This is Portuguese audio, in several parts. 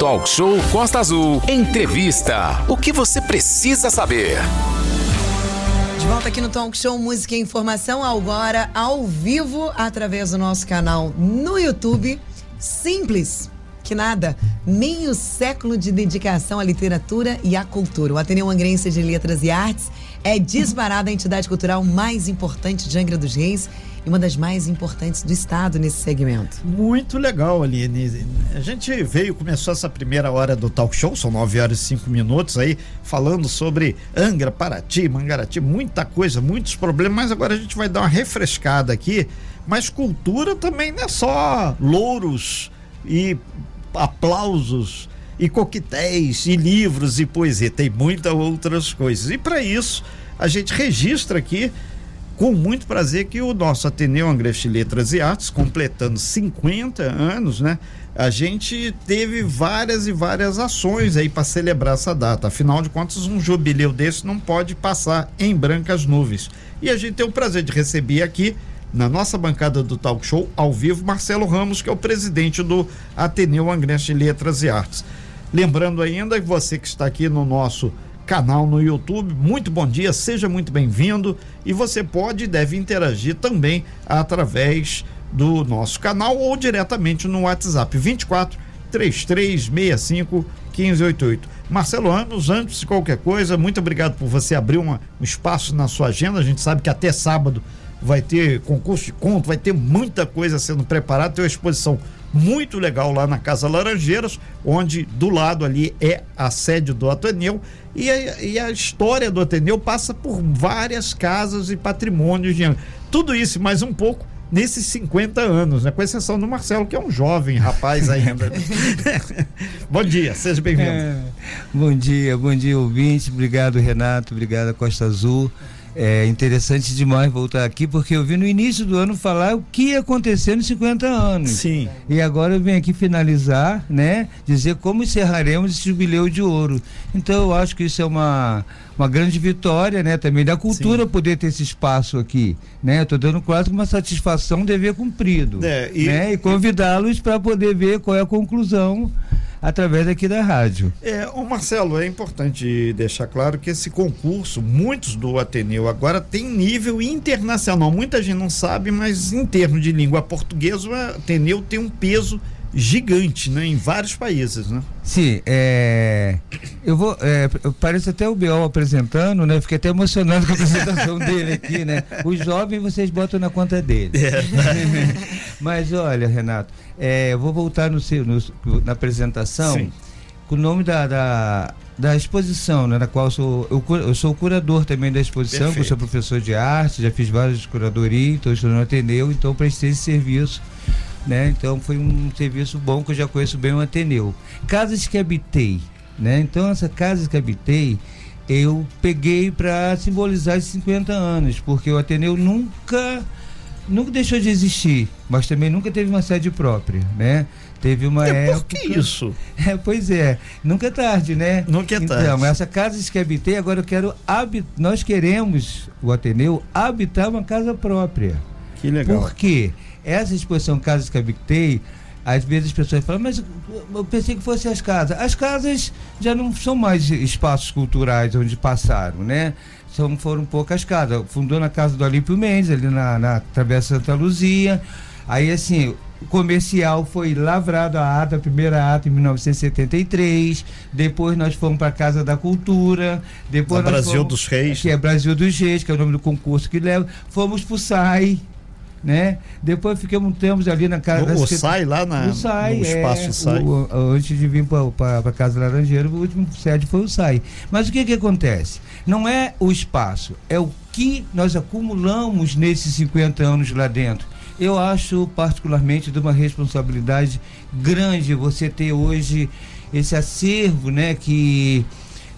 Talk Show Costa Azul. Entrevista. O que você precisa saber? De volta aqui no Talk Show Música e Informação, agora ao vivo, através do nosso canal no YouTube. Simples que nada. Meio século de dedicação à literatura e à cultura. O Ateneu Angrense de Letras e Artes é disparada a entidade cultural mais importante de Angra dos Reis e uma das mais importantes do estado nesse segmento. Muito legal, Aline. A gente veio, começou essa primeira hora do talk show, são 9 horas e 5 minutos aí, falando sobre Angra, Paraty, Mangarati, muita coisa, muitos problemas, mas agora a gente vai dar uma refrescada aqui. Mas cultura também não é só louros e aplausos e coquetéis e livros e poesia, tem muitas outras coisas. E para isso, a gente registra aqui com muito prazer que o nosso Ateneu Angreche Letras e Artes, completando 50 anos, né? A gente teve várias e várias ações aí para celebrar essa data. Afinal de contas, um jubileu desse não pode passar em brancas nuvens. E a gente tem o prazer de receber aqui na nossa bancada do Talk Show, ao vivo, Marcelo Ramos, que é o presidente do Ateneu Angrense Letras e Artes. Lembrando ainda que você que está aqui no nosso canal no YouTube. Muito bom dia, seja muito bem-vindo e você pode e deve interagir também através do nosso canal ou diretamente no WhatsApp 24 3365 1588. Marcelo Anos, antes de qualquer coisa, muito obrigado por você abrir uma, um espaço na sua agenda. A gente sabe que até sábado vai ter concurso de conto, vai ter muita coisa sendo preparada, tem uma exposição muito legal lá na Casa Laranjeiras, onde do lado ali é a sede do Ateneu. E a, e a história do Ateneu passa por várias casas e patrimônios de Tudo isso mais um pouco nesses 50 anos, né? Com exceção do Marcelo, que é um jovem rapaz ainda. bom dia, seja bem-vindo. É, bom dia, bom dia, ouvinte. Obrigado, Renato. Obrigado, Costa Azul. É interessante demais voltar aqui, porque eu vi no início do ano falar o que ia acontecer nos 50 anos. Sim. E agora eu venho aqui finalizar, né? Dizer como encerraremos esse jubileu de ouro. Então eu acho que isso é uma, uma grande vitória, né? Também da cultura Sim. poder ter esse espaço aqui, né? Estou dando quase uma satisfação dever cumprido. É, e, né? e convidá-los para poder ver qual é a conclusão através aqui da rádio. É, o Marcelo, é importante deixar claro que esse concurso, muitos do Ateneu agora tem nível internacional. Muita gente não sabe, mas em termos de língua portuguesa, o Ateneu tem um peso gigante, né, em vários países, né? Sim, é, eu vou, é, parece até o Biol apresentando, né? Fiquei até emocionado com a apresentação dele aqui, né? Os jovens vocês botam na conta dele. É. Mas olha, Renato, é, eu vou voltar no, no, na apresentação Sim. com o nome da, da, da exposição, né, na qual eu sou, eu, eu sou o curador também da exposição, eu sou professor de arte, já fiz várias curadorias, então estou no Ateneu, então prestei esse serviço né? Então foi um serviço bom que eu já conheço bem o Ateneu. Casas que habitei, né? Então essa casa que habitei, eu peguei para simbolizar os 50 anos, porque o Ateneu nunca nunca deixou de existir, mas também nunca teve uma sede própria, né? Teve uma é, época. Por que isso? É, pois é, nunca é tarde, né? Nunca é tarde. Então, essa casa que habitei, agora eu quero habitar. Nós queremos, o Ateneu, habitar uma casa própria. Que legal. Por quê? Essa exposição Casas que Habitei, às vezes as pessoas falam, mas eu pensei que fossem as casas. As casas já não são mais espaços culturais onde passaram, né? São, foram poucas casas. Fundou na casa do Olímpio Mendes, ali na, na Travessa Santa Luzia. Aí, assim, o comercial foi lavrado a ata, a primeira ata em 1973. Depois nós fomos para a Casa da Cultura. Depois Brasil fomos, dos Reis. Que é Brasil dos Reis, que é o nome do concurso que leva. Fomos para o SAI, né? Depois ficamos tempos ali na casa. O, o SAI lá na, o SAI, no espaço é, SAI. O, antes de vir para a Casa Laranjeira, o último sede foi o SAI. Mas o que que acontece? Não é o espaço, é o que nós acumulamos nesses 50 anos lá dentro. Eu acho particularmente de uma responsabilidade grande você ter hoje esse acervo, né, que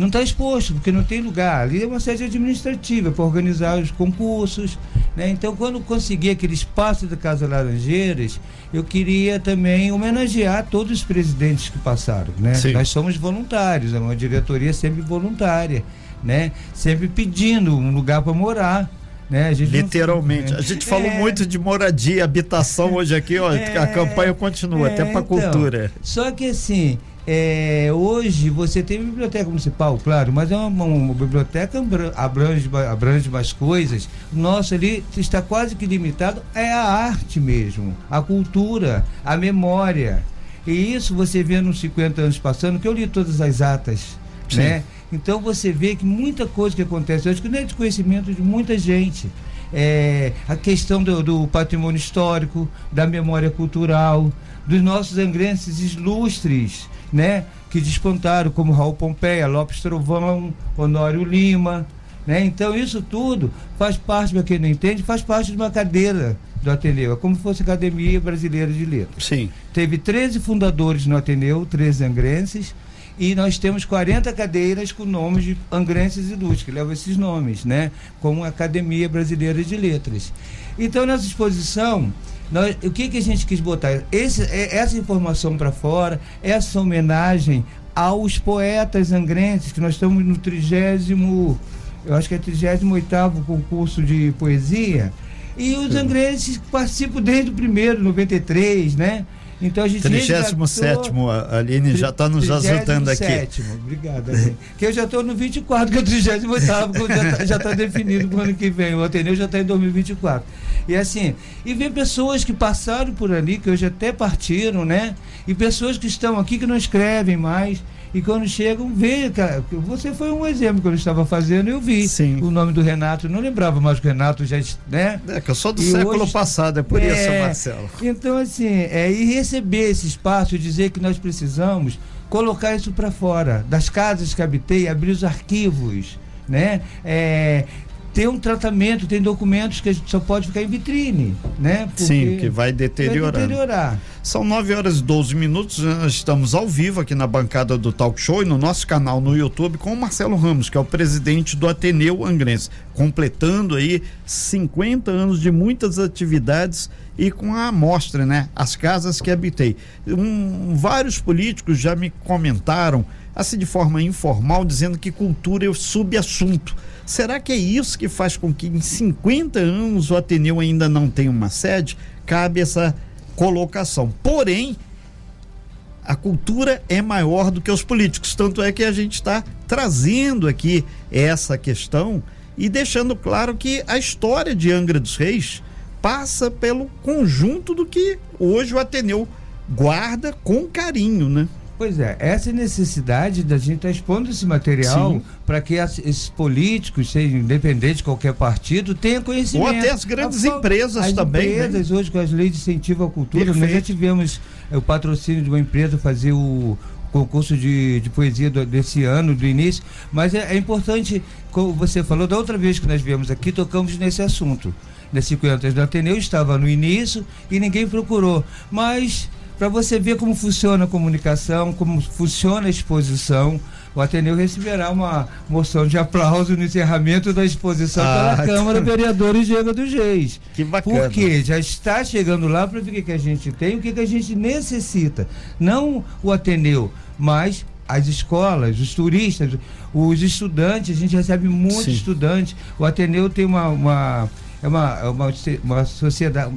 não está exposto, porque não tem lugar. Ali é uma sede administrativa para organizar os concursos. Né? Então, quando consegui aquele espaço da Casa Laranjeiras, eu queria também homenagear todos os presidentes que passaram. Né? Nós somos voluntários, é uma diretoria sempre voluntária, né? sempre pedindo um lugar para morar. Né? A Literalmente. Não... A gente falou é... muito de moradia, habitação hoje aqui, ó, é... a campanha continua, é... até para então, cultura. Só que assim, É, hoje você tem biblioteca municipal, claro, mas é uma, uma, biblioteca abrange, abrange mais coisas. Nossa, ali está quase que limitado é a arte mesmo, a cultura, a memória. E isso você vê nos 50 anos passando, que eu li todas as atas, Sim. né? Então você vê que muita coisa que acontece hoje que não é de conhecimento de muita gente. É, a questão do, do patrimônio histórico, da memória cultural, dos nossos angrenses ilustres, né? Que despontaram, como Raul Pompeia, Lopes Trovão, Honório Lima, né? Então isso tudo faz parte, para quem não entende, faz parte de uma cadeira do Ateneu, é como se fosse a Academia Brasileira de Letras. Sim. Teve 13 fundadores no Ateneu, 13 angrenses, e nós temos 40 cadeiras com nomes de angrenses ilustres, que levam esses nomes, né? Como a Academia Brasileira de Letras. Então, nessa exposição, nós, o que, que a gente quis botar? Esse, é, essa informação para fora, essa homenagem aos poetas angrenses, que nós estamos no trigésimo, eu acho que é 38 concurso de poesia, e os angrenses participam desde o primeiro, 93, né? Então a gente 37 a Aline já está nos ajudando aqui. Obrigado, Aline. que eu já estou no 24, que é o 38 já está tá definido para o ano que vem. O Ateneu já está em 2024. E assim, e ver pessoas que passaram por ali, que hoje até partiram, né? E pessoas que estão aqui que não escrevem mais e quando chegam, vê, cara, você foi um exemplo que eu estava fazendo, eu vi Sim. o nome do Renato, não lembrava mais que o Renato já, né? É, que eu sou do e século hoje, passado, é por é, isso, Marcelo. Então, assim, é, e receber esse espaço, dizer que nós precisamos colocar isso para fora, das casas que habitei, abrir os arquivos, né? É, tem um tratamento, tem documentos que a gente só pode ficar em vitrine, né? Porque Sim, que vai deteriorar. vai deteriorar. São 9 horas e 12 minutos, nós estamos ao vivo aqui na bancada do Talk Show e no nosso canal no YouTube com o Marcelo Ramos, que é o presidente do Ateneu Angrense, completando aí 50 anos de muitas atividades e com a amostra, né? As casas que habitei. Um, vários políticos já me comentaram, assim de forma informal, dizendo que cultura é o subassunto Será que é isso que faz com que em 50 anos o Ateneu ainda não tenha uma sede? Cabe essa colocação. Porém, a cultura é maior do que os políticos. Tanto é que a gente está trazendo aqui essa questão e deixando claro que a história de Angra dos Reis passa pelo conjunto do que hoje o Ateneu guarda com carinho, né? Pois é, essa necessidade da gente estar tá expondo esse material para que as, esses políticos, sejam independentes de qualquer partido, tenham conhecimento. Ou até as grandes a, empresas as também. As né? empresas né? hoje com as leis de incentivo à cultura, Perfeito. nós já tivemos é, o patrocínio de uma empresa fazer o concurso de, de poesia do, desse ano, do início, mas é, é, importante, como você falou, da outra vez que nós viemos aqui, tocamos nesse assunto. Das 50 anos do Ateneu, estava no início e ninguém procurou. Mas para você ver como funciona a comunicação, como funciona a exposição. O Ateneu receberá uma moção de aplauso no encerramento da exposição ah, pela Câmara Vereadores Diego dos Reis. Que bacana. Porque já está chegando lá para ver o que, que a gente tem, o que, que a gente necessita. Não o Ateneu, mas as escolas, os turistas, os estudantes, a gente recebe muitos estudantes. O Ateneu tem uma, uma, é uma, é uma, uma sociedade,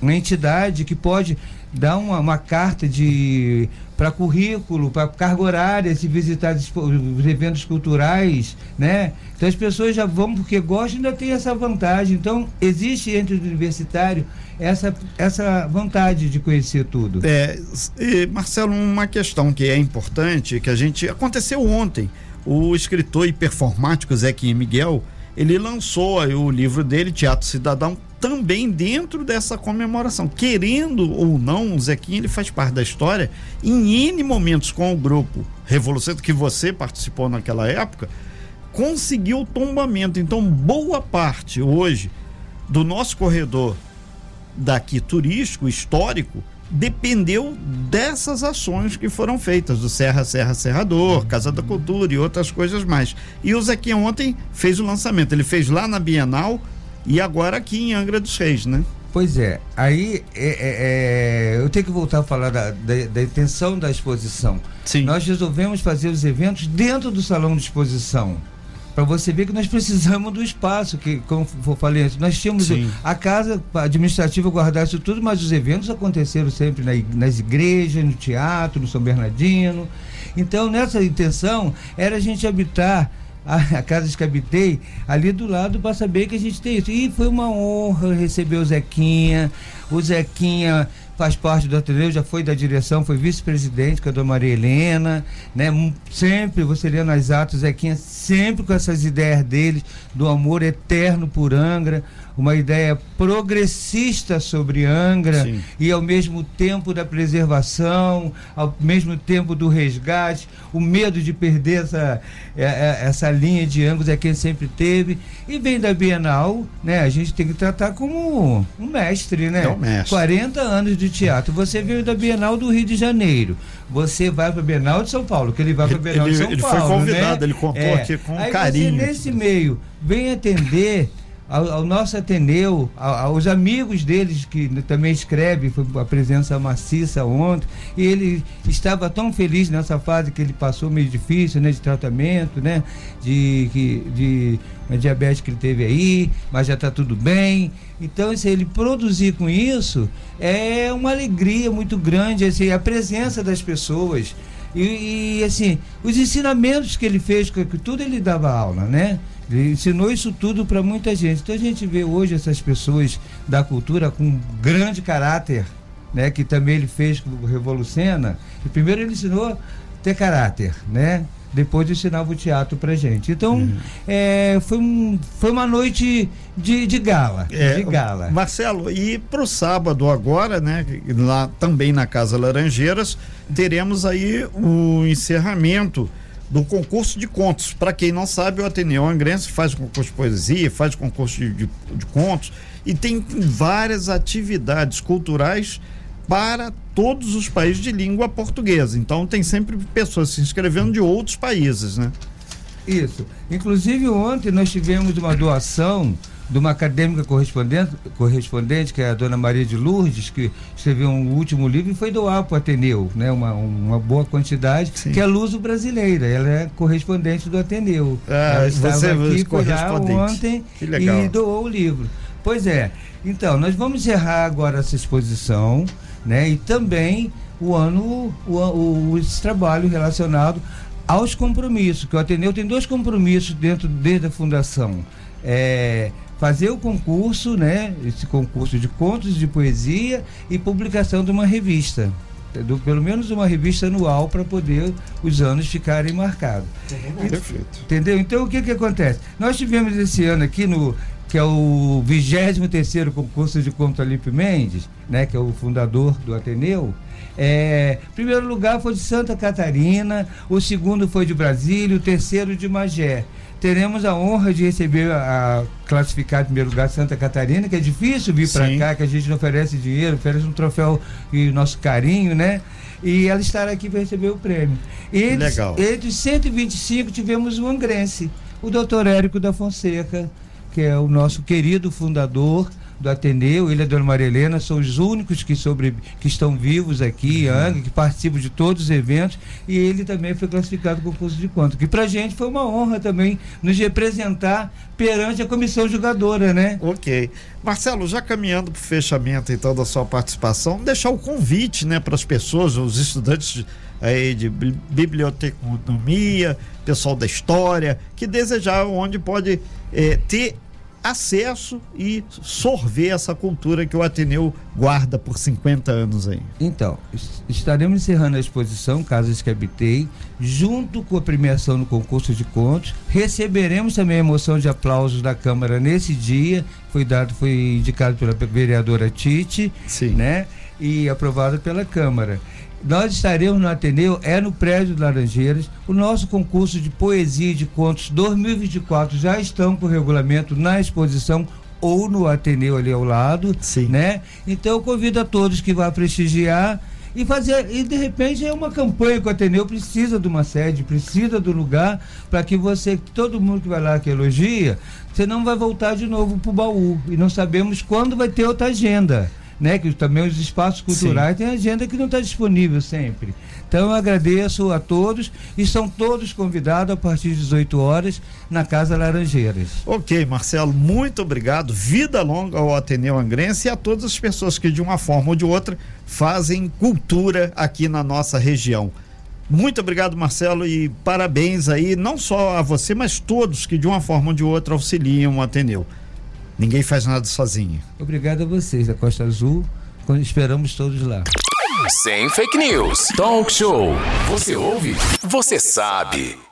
uma entidade que pode dar uma, uma carta de para currículo, para carga horária, se visitar os eventos culturais, né? Então as pessoas já vão porque gostam ainda tem essa vantagem. Então existe entre o universitário essa, essa vontade de conhecer tudo. É, e, Marcelo, uma questão que é importante, que a gente aconteceu ontem. O escritor e performático Zequinha Miguel, ele lançou o livro dele, Teatro Cidadão, também dentro dessa comemoração. Querendo ou não, o Zequinha ele faz parte da história em N momentos com o grupo Revolução, que você participou naquela época, conseguiu o tombamento. Então, boa parte hoje do nosso corredor daqui turístico, histórico, dependeu dessas ações que foram feitas, do Serra Serra Serrador, Casa da Cultura e outras coisas mais. E o Zequinha ontem fez o lançamento, ele fez lá na Bienal e agora aqui em Angra dos Reis, né? Pois é, aí é, é, é, eu tenho que voltar a falar da, da, da, intenção da exposição. Sim. Nós resolvemos fazer os eventos dentro do salão de exposição. para você ver que nós precisamos do espaço, que, como eu falei antes, nós tínhamos Sim. a casa administrativa guardar isso tudo, mas os eventos aconteceram sempre na, nas igrejas, no teatro, no São Bernardino. Então, nessa intenção, era a gente habitar a, a casa que habitei ali do lado para saber que a gente tem isso. E foi uma honra receber o Zequinha. O Zequinha faz parte do Ateneu, já foi da direção, foi vice-presidente com a dona Maria Helena, né? Sempre, você lendo as atos, Zequinha sempre com essas ideias dele, do amor eterno por Angra, uma ideia progressista sobre Angra Sim. e ao mesmo tempo da preservação, ao mesmo tempo do resgate, o medo de perder essa, é, é, essa linha de ângulos é quem sempre teve. E vem da Bienal, né? A gente tem que tratar como um mestre, né? É um mestre. 40 anos de teatro. Você veio da Bienal do Rio de Janeiro. Você vai para a Bienal de São Paulo, que ele vai para a Ele- Bienal de ele- São ele foi Paulo. convidado, né? ele contou aqui com Aí carinho. Você, nesse meio, vem atender ao, ao nosso Ateneu, aos amigos deles que também escreve, foi a presença maciça ontem, e ele estava tão feliz nessa fase que ele passou meio difícil, né, de tratamento, né, de, que- de uma diabetes que ele teve aí, mas já está tudo bem. Então, se ele produzir com isso, é uma alegria muito grande, assim, a presença das pessoas. E, e, assim, os ensinamentos que ele fez, que tudo ele dava aula, né? Ele ensinou isso tudo para muita gente. Então a gente vê hoje essas pessoas da cultura com grande caráter, né? Que também ele fez com o Revolucena. E primeiro ele ensinou ter caráter, né? Depois ensinava o teatro pra gente. Então, Uhum. é, foi, um, foi uma noite de, de gala. É, de gala. Marcelo, e para o sábado agora, né? Lá também na Casa Laranjeiras, teremos aí o encerramento do concurso de contos. Para quem não sabe, o Ateneu Angrense faz o concurso de poesia, faz concurso de, de- de contos e tem várias atividades culturais para todos os países de língua portuguesa. Então tem sempre pessoas se inscrevendo de outros países, né? Isso. Inclusive, ontem nós tivemos uma doação de uma acadêmica correspondente, correspondente, que é a dona Maria de Lourdes, que escreveu um último livro e foi doar para o Ateneu, né? uma, uma boa quantidade, Sim. que é Luso Brasileira. Ela é correspondente do Ateneu. Ah, Ela estava você aqui, lá correspondente. ontem e doou o livro. Pois é. Então, nós vamos encerrar agora essa exposição, né? E também o ano, o, o, esse trabalho relacionado aos compromissos, que o Ateneu tem dois compromissos dentro desde a fundação. É, fazer o concurso, né? Esse concurso de contos de poesia e publicação de uma revista. Do, pelo menos uma revista anual para poder os anos ficarem marcados. Perfeito. Entendeu? Então o que que acontece? Nós tivemos esse ano aqui no que é o 23 terceiro concurso de conto Alipe Mendes, né, que é o fundador do Ateneu. É, primeiro lugar foi de Santa Catarina, o segundo foi de Brasília, o terceiro de Magé. Teremos a honra de receber a, a classificar em primeiro lugar Santa Catarina, que é difícil vir para cá, que a gente não oferece dinheiro, oferece um troféu e nosso carinho, né? E ela estará aqui para receber o prêmio. Entre, Legal. entre os 125 tivemos o angrense, o doutor Érico da Fonseca, que é o nosso querido fundador do Ateneu, ele e a Dona Maria Helena são os únicos que, sobre, que estão vivos aqui Angra, que participam de todos os eventos, e ele também foi classificado com concurso de conto, que pra gente foi uma honra também nos representar perante a comissão jogadora, né? Ok. Marcelo, já caminhando para o fechamento então da sua participação, deixar o convite né, para as pessoas, os estudantes de, aí, de bi- biblioteconomia, pessoal da história, que desejar onde pode eh, ter acesso e sorver essa cultura que o Ateneu guarda por 50 anos aí. Então, es- estaremos encerrando a exposição Casas que Habitei, junto com a premiação no concurso de contos. Receberemos também a emoção de aplausos da Câmara nesse dia, foi dado, foi indicado pela vereadora Tite, Sim. né? E aprovado pela Câmara. Nós estaremos no Ateneu, é no prédio de Laranjeiras. O nosso concurso de poesia e de contos 2024 já estão com o regulamento na exposição ou no Ateneu ali ao lado, Sim. né? Então eu convido a todos que vá prestigiar e fazer e de repente é uma campanha que o Ateneu precisa de uma sede, precisa do lugar para que você, todo mundo que vai lá que elogia, você não vai voltar de novo pro baú e não sabemos quando vai ter outra agenda. Né? Que também os espaços culturais Sim. têm agenda que não está disponível sempre. Então eu agradeço a todos e são todos convidados a partir das 18 horas na Casa Laranjeiras. Ok, Marcelo, muito obrigado. Vida longa ao Ateneu Angrense e a todas as pessoas que de uma forma ou de outra fazem cultura aqui na nossa região. Muito obrigado, Marcelo, e parabéns aí, não só a você, mas todos que de uma forma ou de outra auxiliam o Ateneu. Ninguém faz nada sozinho. Obrigado a vocês, da Costa Azul. Esperamos todos lá. Sem fake news. Talk show. Você ouve? Você sabe.